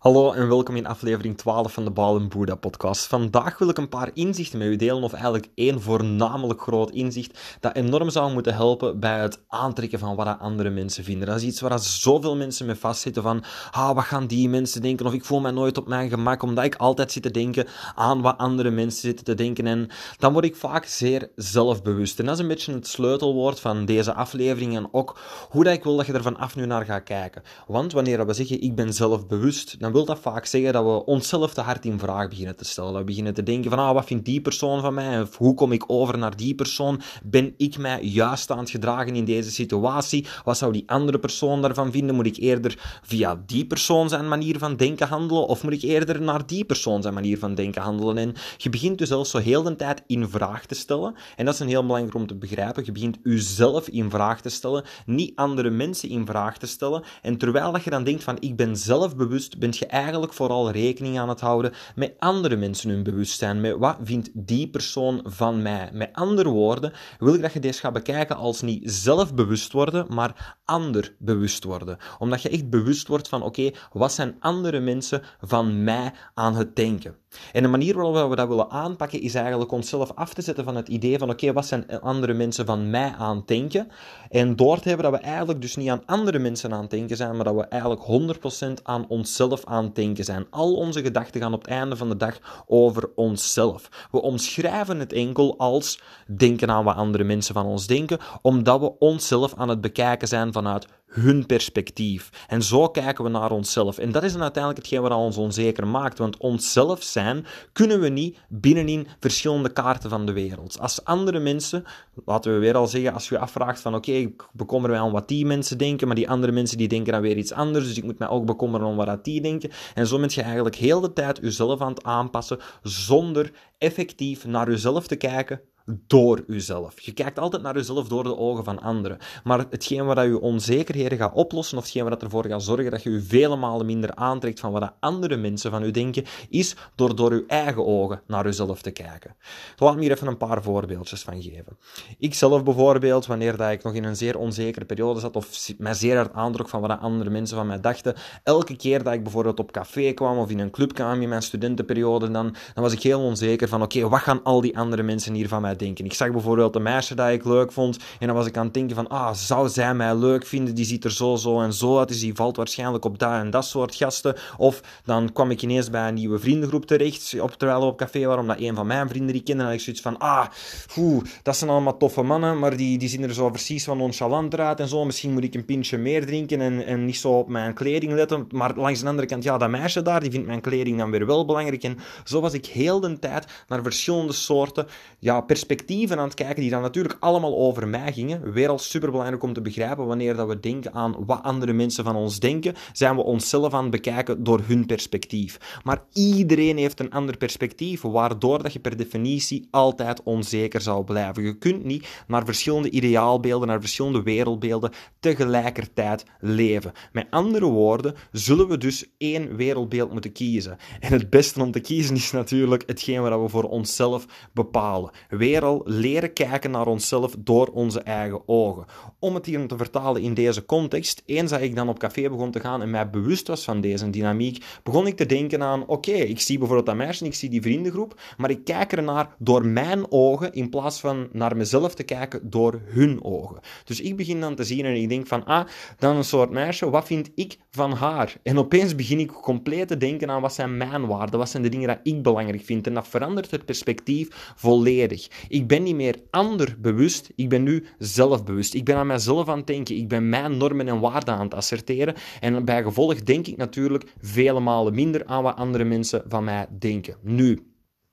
Hallo en welkom in aflevering 12 van de Balen Boeddha podcast. Vandaag wil ik een paar inzichten met u delen, of eigenlijk één voornamelijk groot inzicht dat enorm zou moeten helpen bij het aantrekken van wat andere mensen vinden. Dat is iets waar zoveel mensen mee vastzitten van, ah, wat gaan die mensen denken? Of ik voel mij nooit op mijn gemak, omdat ik altijd zit te denken aan wat andere mensen zitten te denken. En dan word ik vaak zeer zelfbewust. En dat is een beetje het sleutelwoord van deze aflevering en ook hoe dat ik wil dat je er vanaf nu naar gaat kijken. Want wanneer we zeggen, ik ben zelfbewust, dan wil dat vaak zeggen dat we onszelf te hard in vraag beginnen te stellen. We beginnen te denken van, ah, wat vindt die persoon van mij? Of hoe kom ik over naar die persoon? Ben ik mij juist aan het gedragen in deze situatie? Wat zou die andere persoon daarvan vinden? Moet ik eerder via die persoon zijn manier van denken handelen? Of moet ik eerder naar die persoon zijn manier van denken handelen? En je begint dus zelfs zo heel de tijd in vraag te stellen. En dat is een heel belangrijk om te begrijpen. Je begint jezelf in vraag te stellen, niet andere mensen in vraag te stellen. En terwijl dat je dan denkt van, ik ben zelfbewust, ben je eigenlijk vooral rekening aan het houden met andere mensen hun bewustzijn. Met wat vindt die persoon van mij? Met andere woorden, wil ik dat je deze gaat bekijken als niet zelfbewust worden, maar ander bewust worden. Omdat je echt bewust wordt van, oké, wat zijn andere mensen van mij aan het denken? En de manier waarop we dat willen aanpakken is eigenlijk onszelf af te zetten van het idee van oké, wat zijn andere mensen van mij aan het denken? En door te hebben dat we eigenlijk dus niet aan andere mensen aan het denken zijn, maar dat we eigenlijk 100% aan onszelf aan het denken zijn. Al onze gedachten gaan op het einde van de dag over onszelf. We omschrijven het enkel als denken aan wat andere mensen van ons denken, omdat we onszelf aan het bekijken zijn vanuit hun perspectief. En zo kijken we naar onszelf. En dat is dan uiteindelijk hetgeen wat ons onzeker maakt. Want onszelf zijn kunnen we niet binnenin verschillende kaarten van de wereld. Als andere mensen, laten we weer al zeggen, als je afvraagt van oké, ik bekommer mij aan wat die mensen denken, maar die andere mensen die denken dan weer iets anders, dus ik moet mij ook bekommeren om wat die denken. En zo ben je eigenlijk heel de tijd jezelf aan het aanpassen, zonder effectief naar jezelf te kijken, door uzelf. Je kijkt altijd naar jezelf door de ogen van anderen. Maar hetgeen wat je onzekerheden gaat oplossen, of hetgeen wat ervoor gaat zorgen dat je je vele malen minder aantrekt van wat andere mensen van u denken, is door door je eigen ogen naar jezelf te kijken. Laat me hier even een paar voorbeeldjes van geven. Ik zelf bijvoorbeeld, wanneer dat ik nog in een zeer onzekere periode zat, of mij zeer hard aandruk van wat andere mensen van mij dachten, elke keer dat ik bijvoorbeeld op café kwam, of in een club kwam in mijn studentenperiode, dan, dan was ik heel onzeker van, oké, wat gaan al die andere mensen hier van mij denken. Ik zag bijvoorbeeld een meisje dat ik leuk vond en dan was ik aan het denken van, ah, zou zij mij leuk vinden? Die ziet er zo, zo en zo uit, dus die valt waarschijnlijk op dat en dat soort gasten. Of dan kwam ik ineens bij een nieuwe vriendengroep terecht, op, terwijl we op café waren, omdat een van mijn vrienden die kende, en had ik zoiets van, ah, oeh, dat zijn allemaal toffe mannen, maar die, die zien er zo precies van nonchalant uit en zo. Misschien moet ik een pintje meer drinken en, en niet zo op mijn kleding letten. Maar langs de andere kant, ja, dat meisje daar, die vindt mijn kleding dan weer wel belangrijk. En zo was ik heel de tijd naar verschillende soorten ja, perspectieven aan het kijken, die dan natuurlijk allemaal over mij gingen. Weer al superbelangrijk om te begrijpen, wanneer dat we denken aan wat andere mensen van ons denken, zijn we onszelf aan het bekijken door hun perspectief. Maar iedereen heeft een ander perspectief, waardoor dat je per definitie altijd onzeker zou blijven. Je kunt niet naar verschillende ideaalbeelden, naar verschillende wereldbeelden tegelijkertijd leven. Met andere woorden, zullen we dus één wereldbeeld moeten kiezen. En het beste om te kiezen is natuurlijk hetgeen wat we voor onszelf bepalen. Al leren kijken naar onszelf door onze eigen ogen. Om het hier te vertalen in deze context, eens dat ik dan op café begon te gaan en mij bewust was van deze dynamiek, begon ik te denken aan, oké, ik zie bijvoorbeeld dat meisje, ik zie die vriendengroep, maar ik kijk ernaar door mijn ogen in plaats van naar mezelf te kijken door hun ogen. Dus ik begin dan te zien en ik denk van, ah, dan een soort meisje, wat vind ik van haar? En opeens begin ik compleet te denken aan wat zijn mijn waarden, wat zijn de dingen die ik belangrijk vind. En dat verandert het perspectief volledig. Ik ben niet meer ander bewust, ik ben nu zelfbewust. Ik ben aan mijzelf aan het denken, ik ben mijn normen en waarden aan het asserteren. En bij gevolg denk ik natuurlijk vele malen minder aan wat andere mensen van mij denken. Nu,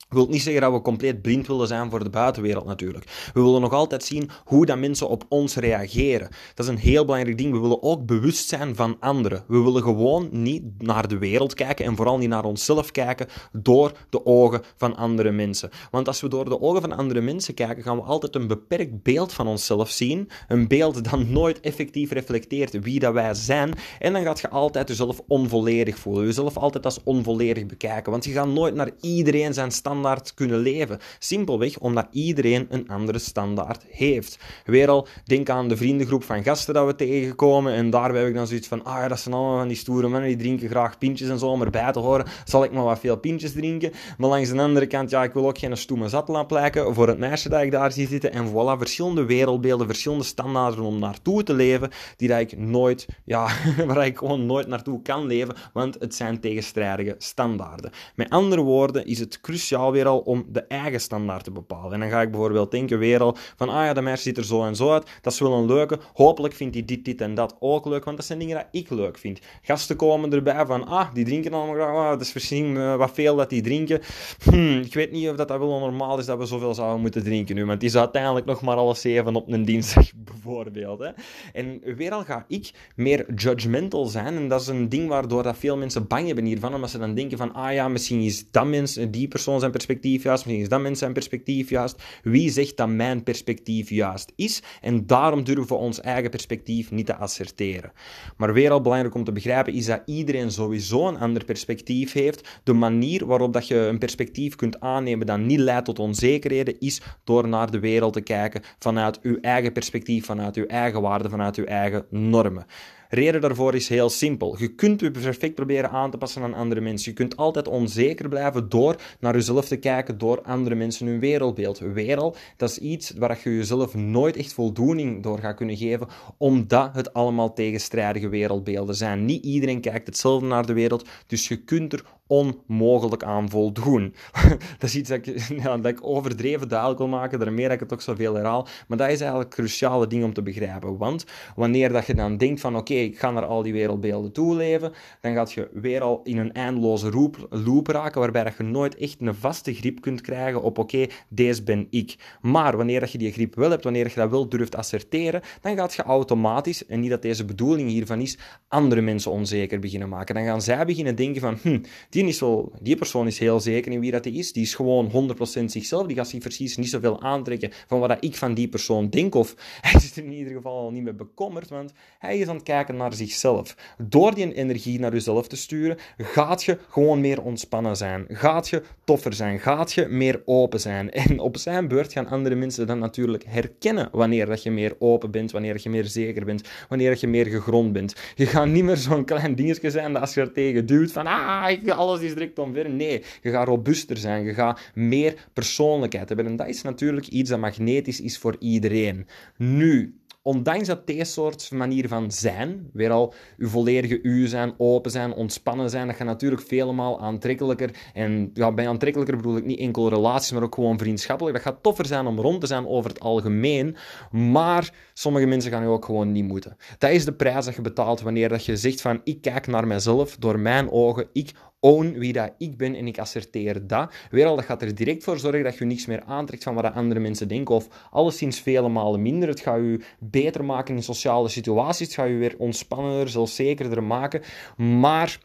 wil niet zeggen dat we compleet blind willen zijn voor de buitenwereld natuurlijk. We willen nog altijd zien hoe dat mensen op ons reageren. Dat is een heel belangrijk ding. We willen ook bewust zijn van anderen. We willen gewoon niet naar de wereld kijken en vooral niet naar onszelf kijken door de ogen van andere mensen. Want als we door de ogen van andere mensen kijken, gaan we altijd een beperkt beeld van onszelf zien. Een beeld dat nooit effectief reflecteert wie dat wij zijn. En dan gaat je altijd jezelf onvolledig voelen. Jezelf altijd als onvolledig bekijken. Want je gaat nooit naar iedereen zijn stand kunnen leven. Simpelweg omdat iedereen een andere standaard heeft. Weer al, denk aan de vriendengroep van gasten dat we tegenkomen en daar heb ik dan zoiets van, ah ja, dat zijn allemaal van die stoere mannen, die drinken graag pintjes en zo, om erbij te horen, zal ik maar wat veel pintjes drinken. Maar langs de andere kant, ja, ik wil ook geen stoeme zat laten voor het meisje dat ik daar zie zitten. En voilà, verschillende wereldbeelden, verschillende standaarden om naartoe te leven, die dat ik nooit, ja, waar ik gewoon nooit naartoe kan leven, want het zijn tegenstrijdige standaarden. Met andere woorden is het cruciaal weer al om de eigen standaard te bepalen. En dan ga ik bijvoorbeeld denken weer al van, ah ja, de meisje ziet er zo en zo uit, dat is wel een leuke, hopelijk vindt hij dit, dit en dat ook leuk, want dat zijn dingen dat ik leuk vind. Gasten komen erbij van, ah, die drinken allemaal graag, ah, is misschien uh, wat veel dat die drinken. Hm, ik weet niet of dat, dat wel normaal is dat we zoveel zouden moeten drinken nu, want het is uiteindelijk nog maar alles zeven op een dinsdag, bijvoorbeeld. Hè. En weer al ga ik meer judgmental zijn, en dat is een ding waardoor dat veel mensen bang hebben hiervan, omdat ze dan denken van, ah ja, misschien is dat mens, die persoon zijn perspectief juist, misschien is dat mens zijn perspectief juist. Wie zegt dat mijn perspectief juist is? En daarom durven we ons eigen perspectief niet te asserteren. Maar weer al belangrijk om te begrijpen is dat iedereen sowieso een ander perspectief heeft. De manier waarop dat je een perspectief kunt aannemen dat niet leidt tot onzekerheden, is door naar de wereld te kijken vanuit uw eigen perspectief, vanuit uw eigen waarden, vanuit uw eigen normen. Reden daarvoor is heel simpel. Je kunt je perfect proberen aan te passen aan andere mensen. Je kunt altijd onzeker blijven door naar jezelf te kijken, door andere mensen hun wereldbeeld. Wereld, dat is iets waar je jezelf nooit echt voldoening door gaat kunnen geven, omdat het allemaal tegenstrijdige wereldbeelden zijn. Niet iedereen kijkt hetzelfde naar de wereld, dus je kunt er onmogelijk aan voldoen. dat is iets dat ik, overdreven duidelijk wil maken, daarmee dat ik het ook zoveel herhaal. Maar dat is eigenlijk een cruciale ding om te begrijpen. Want wanneer dat je dan denkt van oké, ik ga naar al die wereldbeelden toe leven, dan gaat je weer al in een eindeloze loop, loop raken, waarbij dat je nooit echt een vaste grip kunt krijgen op oké, deze ben ik. Maar wanneer dat je die grip wel hebt, wanneer je dat wel durft asserteren, dan gaat je automatisch, en niet dat deze bedoeling hiervan is, andere mensen onzeker beginnen maken. Dan gaan zij beginnen denken van, hm, die, die persoon is heel zeker in wie dat hij is, die is gewoon 100% zichzelf, die gaat zich precies niet zoveel aantrekken van wat ik van die persoon denk, of hij is er in ieder geval al niet meer bekommerd, want hij is aan het kijken naar zichzelf. Door die energie naar jezelf te sturen, gaat je gewoon meer ontspannen zijn, gaat je toffer zijn, gaat je meer open zijn. En op zijn beurt gaan andere mensen dan natuurlijk herkennen wanneer dat je meer open bent, wanneer dat je meer zeker bent, wanneer dat je meer gegrond bent. Je gaat niet meer zo'n klein dingetje zijn dat als je er tegen duwt van ah, alles is direct omver. Nee, je gaat robuuster zijn, je gaat meer persoonlijkheid hebben. En dat is natuurlijk iets dat magnetisch is voor iedereen. Nu, ondanks dat deze soort manier van zijn, weer al uw volledige u zijn, open zijn, ontspannen zijn, dat gaat natuurlijk vele aantrekkelijker. En ja, bij aantrekkelijker bedoel ik niet enkel relaties, maar ook gewoon vriendschappelijk. Dat gaat toffer zijn om rond te zijn over het algemeen. Maar sommige mensen gaan je ook gewoon niet moeten. Dat is de prijs dat je betaalt wanneer dat je zegt van ik kijk naar mezelf door mijn ogen, ik own wie dat ik ben en ik asserteer dat. Weer dat gaat er direct voor zorgen dat je niks meer aantrekt van wat andere mensen denken of alleszins vele malen minder. Het gaat je beter maken in sociale situaties, het gaat je weer ontspannender, zelfzekerder maken. Maar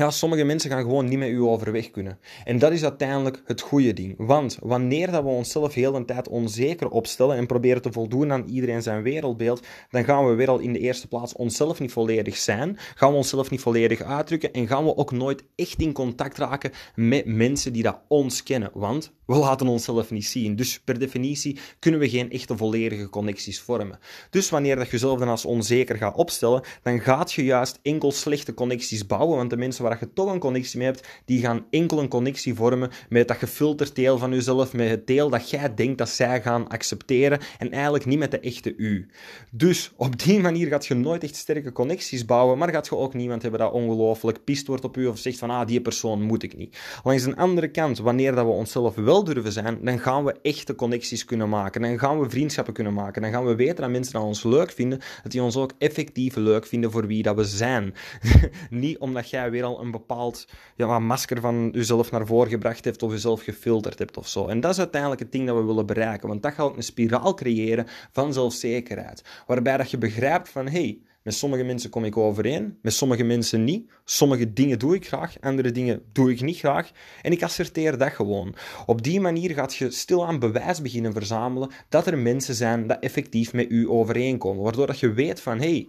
ja, sommige mensen gaan gewoon niet met u overweg kunnen. En dat is uiteindelijk het goede ding. Want wanneer dat we onszelf heel de tijd onzeker opstellen en proberen te voldoen aan iedereen zijn wereldbeeld, dan gaan we weer al in de eerste plaats onszelf niet volledig zijn, gaan we onszelf niet volledig uitdrukken en gaan we ook nooit echt in contact raken met mensen die dat ons kennen. Want we laten onszelf niet zien. Dus per definitie kunnen we geen echte volledige connecties vormen. Dus wanneer dat je jezelf dan als onzeker gaat opstellen, dan gaat je juist enkel slechte connecties bouwen, want de mensen waar je toch een connectie mee hebt, die gaan enkel een connectie vormen met dat gefilterd deel van jezelf, met het deel dat jij denkt dat zij gaan accepteren en eigenlijk niet met de echte u. Dus op die manier gaat je nooit echt sterke connecties bouwen, maar gaat je ook niemand hebben dat ongelooflijk pist wordt op u of zegt van ah, die persoon moet ik niet. Langs een andere kant, wanneer dat we onszelf wel durven zijn, dan gaan we echte connecties kunnen maken. Dan gaan we vriendschappen kunnen maken. Dan gaan we weten dat mensen dat ons leuk vinden, dat die ons ook effectief leuk vinden voor wie dat we zijn. niet omdat jij weer al een bepaald ja, masker van jezelf naar voren gebracht hebt of jezelf gefilterd hebt of zo. En dat is uiteindelijk het ding dat we willen bereiken, want dat gaat ook een spiraal creëren van zelfzekerheid, waarbij dat je begrijpt van, hey, met sommige mensen kom ik overeen, met sommige mensen niet. Sommige dingen doe ik graag, andere dingen doe ik niet graag. En ik asserteer dat gewoon. Op die manier gaat je stilaan bewijs beginnen verzamelen dat er mensen zijn dat effectief met u overeenkomen. Waardoor dat je weet van, hey,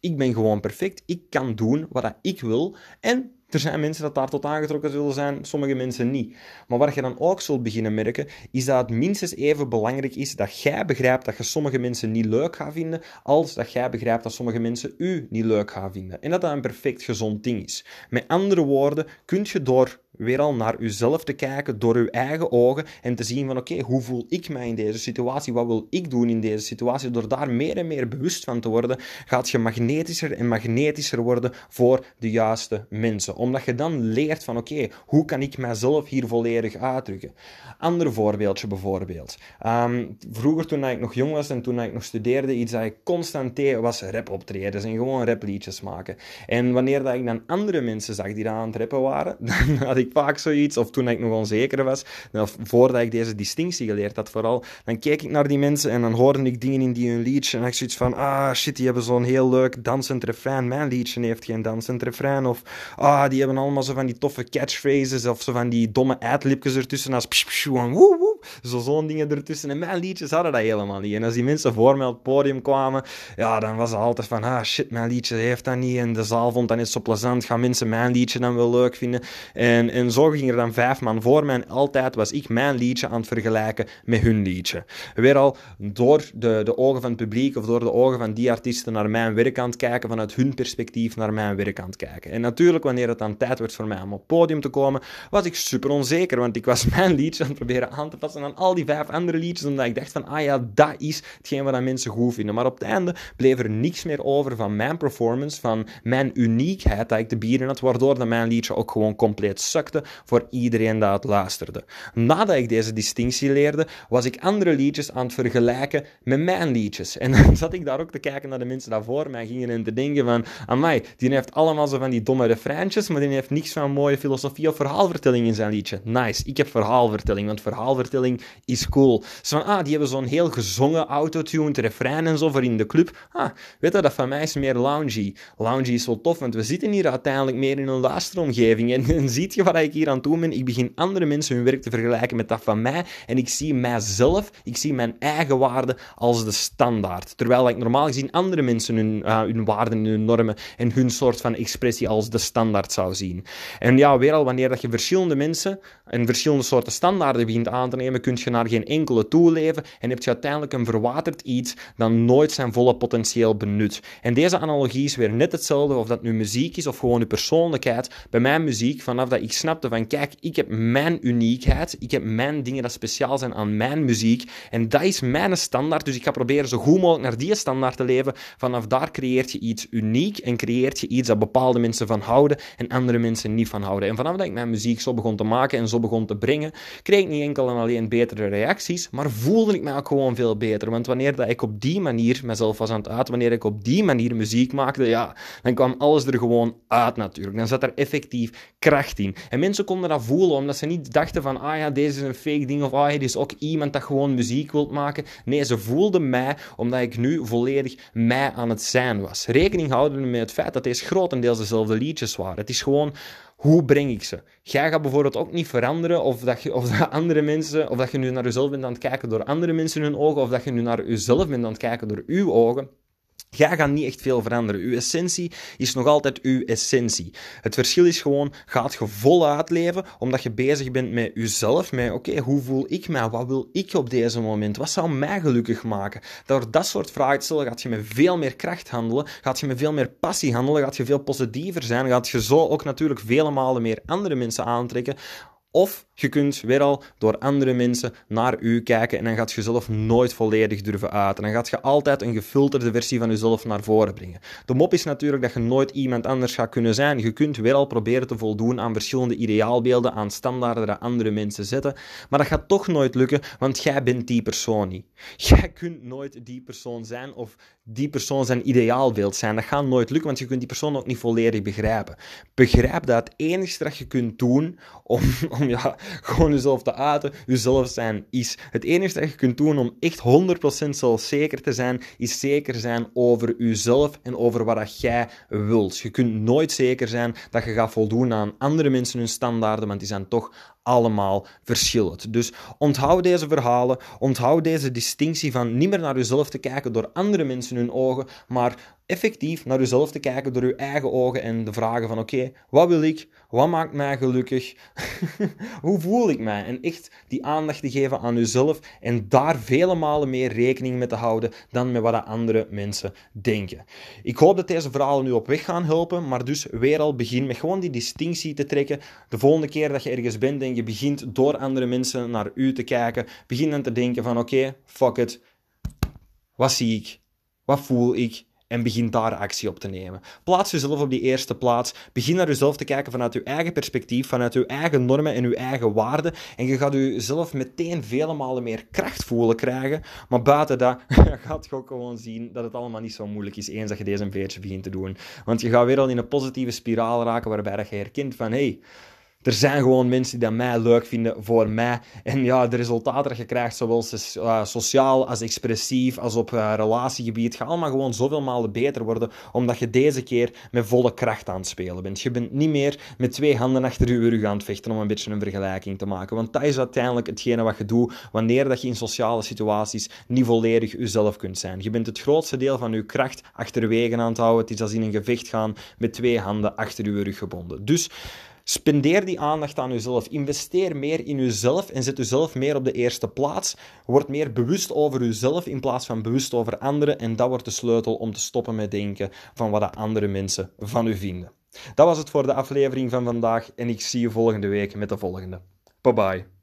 ik ben gewoon perfect, ik kan doen wat ik wil en er zijn mensen dat daar tot aangetrokken zullen zijn, sommige mensen niet. Maar wat je dan ook zult beginnen merken, is dat het minstens even belangrijk is dat jij begrijpt dat je sommige mensen niet leuk gaat vinden, als dat jij begrijpt dat sommige mensen u niet leuk gaan vinden. En dat dat een perfect gezond ding is. Met andere woorden, kun je door weer al naar uzelf te kijken door uw eigen ogen en te zien van oké, hoe voel ik mij in deze situatie? Wat wil ik doen in deze situatie? Door daar meer en meer bewust van te worden, gaat je magnetischer en magnetischer worden voor de juiste mensen. Omdat je dan leert van oké, hoe kan ik mijzelf hier volledig uitdrukken? Ander voorbeeldje bijvoorbeeld. Ehm, vroeger toen ik nog jong was en toen ik nog studeerde, iets dat ik constant deed was rapoptredens en gewoon rapliedjes maken. En wanneer dat ik dan andere mensen zag die daar aan het rappen waren, dan had ik vaak zoiets, of toen ik nog onzeker was, of voordat ik deze distinctie geleerd had vooral, dan keek ik naar die mensen en dan hoorde ik dingen in die hun liedje en ik zoiets van, ah shit, die hebben zo'n heel leuk dansend refrein, mijn liedje heeft geen dansend refrein, of ah, die hebben allemaal zo van die toffe catchphrases, of zo van die domme adlibjes ertussen als woe, woe, zo zo'n dingen ertussen. En mijn liedjes hadden dat helemaal niet. En als die mensen voor mij op het podium kwamen, ja, dan was het altijd van, ah shit, mijn liedje heeft dat niet. En de zaal vond dat niet zo plezant. Gaan mensen mijn liedje dan wel leuk vinden? En, en zo ging er dan vijf man voor mij. En altijd was ik mijn liedje aan het vergelijken met hun liedje. Weer al door de, de ogen van het publiek of door de ogen van die artiesten naar mijn werk aan het kijken, vanuit hun perspectief naar mijn werk aan het kijken. En natuurlijk, wanneer het dan tijd werd voor mij om op het podium te komen, was ik super onzeker, want ik was mijn liedje aan het proberen aan te passen en dan al die vijf andere liedjes, omdat ik dacht van, ah ja, dat is hetgeen wat mensen goed vinden. Maar op het einde bleef er niks meer over van mijn performance, van mijn uniekheid dat ik te bieden had, waardoor dat mijn liedje ook gewoon compleet sukte voor iedereen dat het luisterde. Nadat ik deze distinctie leerde, was ik andere liedjes aan het vergelijken met mijn liedjes. En dan zat ik daar ook te kijken naar de mensen die voor mij gingen en te denken van, amai, die heeft allemaal zo van die domme refreintjes, maar die heeft niks van mooie filosofie of verhaalvertelling in zijn liedje. Nice, ik heb verhaalvertelling, want verhaalvertelling is cool. Zo van, ah, die hebben zo'n heel gezongen autotuned refrein en zo voor in de club. Ah, weet je, dat van mij is meer loungy. Loungy is wel tof, want we zitten hier uiteindelijk meer in een luisteromgeving. En, en ziet je wat ik hier aan doen ben? Ik begin andere mensen hun werk te vergelijken met dat van mij. En ik zie mijzelf, ik zie mijn eigen waarde als de standaard. Terwijl ik normaal gezien andere mensen hun, uh, hun waarden, hun normen en hun soort van expressie als de standaard zou zien. En ja, weer al wanneer dat je verschillende mensen en verschillende soorten standaarden begint aan te nemen, kun je naar geen enkele toeleven en heb je uiteindelijk een verwaterd iets dat nooit zijn volle potentieel benut. En deze analogie is weer net hetzelfde of dat nu muziek is of gewoon je persoonlijkheid. Bij mijn muziek, vanaf dat ik snapte van kijk, ik heb mijn uniekheid, ik heb mijn dingen dat speciaal zijn aan mijn muziek en dat is mijn standaard, dus ik ga proberen zo goed mogelijk naar die standaard te leven. Vanaf daar creëert je iets uniek en creëert je iets dat bepaalde mensen van houden en andere mensen niet van houden. En vanaf dat ik mijn muziek zo begon te maken en zo begon te brengen, kreeg ik niet enkel en alleen betere reacties, maar voelde ik me ook gewoon veel beter. Want wanneer dat ik op die manier mezelf was aan het uit, wanneer ik op die manier muziek maakte, ja, dan kwam alles er gewoon uit natuurlijk. Dan zat er effectief kracht in. En mensen konden dat voelen, omdat ze niet dachten van, ah ja, deze is een fake ding, of ah, dit is ook iemand dat gewoon muziek wilt maken. Nee, ze voelden mij, omdat ik nu volledig mij aan het zijn was. Rekening houden met het feit dat deze grotendeels dezelfde liedjes waren. Het is gewoon hoe breng ik ze? Jij gaat bijvoorbeeld ook niet veranderen of dat, je, of dat andere mensen, of dat je nu naar jezelf bent aan het kijken door andere mensen hun ogen, of dat je nu naar jezelf bent aan het kijken door uw ogen. Jij gaat niet echt veel veranderen. Uw essentie is nog altijd uw essentie. Het verschil is gewoon, gaat je voluit leven, omdat je bezig bent met jezelf, met oké, hoe voel ik mij? Wat wil ik op deze moment? Wat zou mij gelukkig maken? Door dat soort vragen gaat je met veel meer kracht handelen, gaat je met veel meer passie handelen, gaat je veel positiever zijn, gaat je zo ook natuurlijk vele malen meer andere mensen aantrekken, of je kunt weer al door andere mensen naar u kijken en dan gaat je zelf nooit volledig durven uit. En dan gaat je altijd een gefilterde versie van jezelf naar voren brengen. De mop is natuurlijk dat je nooit iemand anders gaat kunnen zijn. Je kunt weer al proberen te voldoen aan verschillende ideaalbeelden, aan standaarden dat andere mensen zetten. Maar dat gaat toch nooit lukken, want jij bent die persoon niet. Jij kunt nooit die persoon zijn of die persoon zijn ideaalbeeld zijn. Dat gaat nooit lukken, want je kunt die persoon ook niet volledig begrijpen. Begrijp dat het enige dat je kunt doen om ja, gewoon jezelf te uiten, jezelf zijn is. Het enige dat je kunt doen om echt 100% zelfzeker te zijn, is zeker zijn over jezelf en over wat jij wilt. Je kunt nooit zeker zijn dat je gaat voldoen aan andere mensen hun standaarden, want die zijn toch allemaal verschillend. Dus onthoud deze verhalen, onthoud deze distinctie van niet meer naar jezelf te kijken door andere mensen hun ogen, maar effectief naar uzelf te kijken door uw eigen ogen en de vragen van oké, wat wil ik? Wat maakt mij gelukkig? Hoe voel ik mij? En echt die aandacht te geven aan uzelf en daar vele malen meer rekening mee te houden dan met wat andere mensen denken. Ik hoop dat deze verhalen u op weg gaan helpen, maar dus weer al begin met gewoon die distinctie te trekken. De volgende keer dat je ergens bent en je begint door andere mensen naar u te kijken, begin dan te denken van oké, fuck it. Wat zie ik? Wat voel ik? En begin daar actie op te nemen. Plaats jezelf op die eerste plaats. Begin naar jezelf te kijken vanuit je eigen perspectief, vanuit je eigen normen en je eigen waarden. En je gaat jezelf meteen vele malen meer kracht voelen krijgen. Maar buiten dat gaat je ook gewoon zien dat het allemaal niet zo moeilijk is eens dat je deze een beetje begint te doen. Want je gaat weer al in een positieve spiraal raken waarbij je herkent van hey, er zijn gewoon mensen die dat mij leuk vinden voor mij. En ja, de resultaten dat je krijgt, zowel uh, sociaal als expressief, als op uh, relatiegebied, gaat allemaal gewoon zoveel malen beter worden, omdat je deze keer met volle kracht aan het spelen bent. Je bent niet meer met twee handen achter je rug aan het vechten om een beetje een vergelijking te maken. Want dat is uiteindelijk hetgene wat je doet wanneer dat je in sociale situaties niet volledig jezelf kunt zijn. Je bent het grootste deel van je kracht achterwege aan het houden. Het is als in een gevecht gaan met twee handen achter je rug gebonden. Dus Spendeer die aandacht aan jezelf. Investeer meer in jezelf en zet jezelf meer op de eerste plaats. Word meer bewust over jezelf in plaats van bewust over anderen. En dat wordt de sleutel om te stoppen met denken van wat andere mensen van u vinden. Dat was het voor de aflevering van vandaag en ik zie je volgende week met de volgende. Bye bye.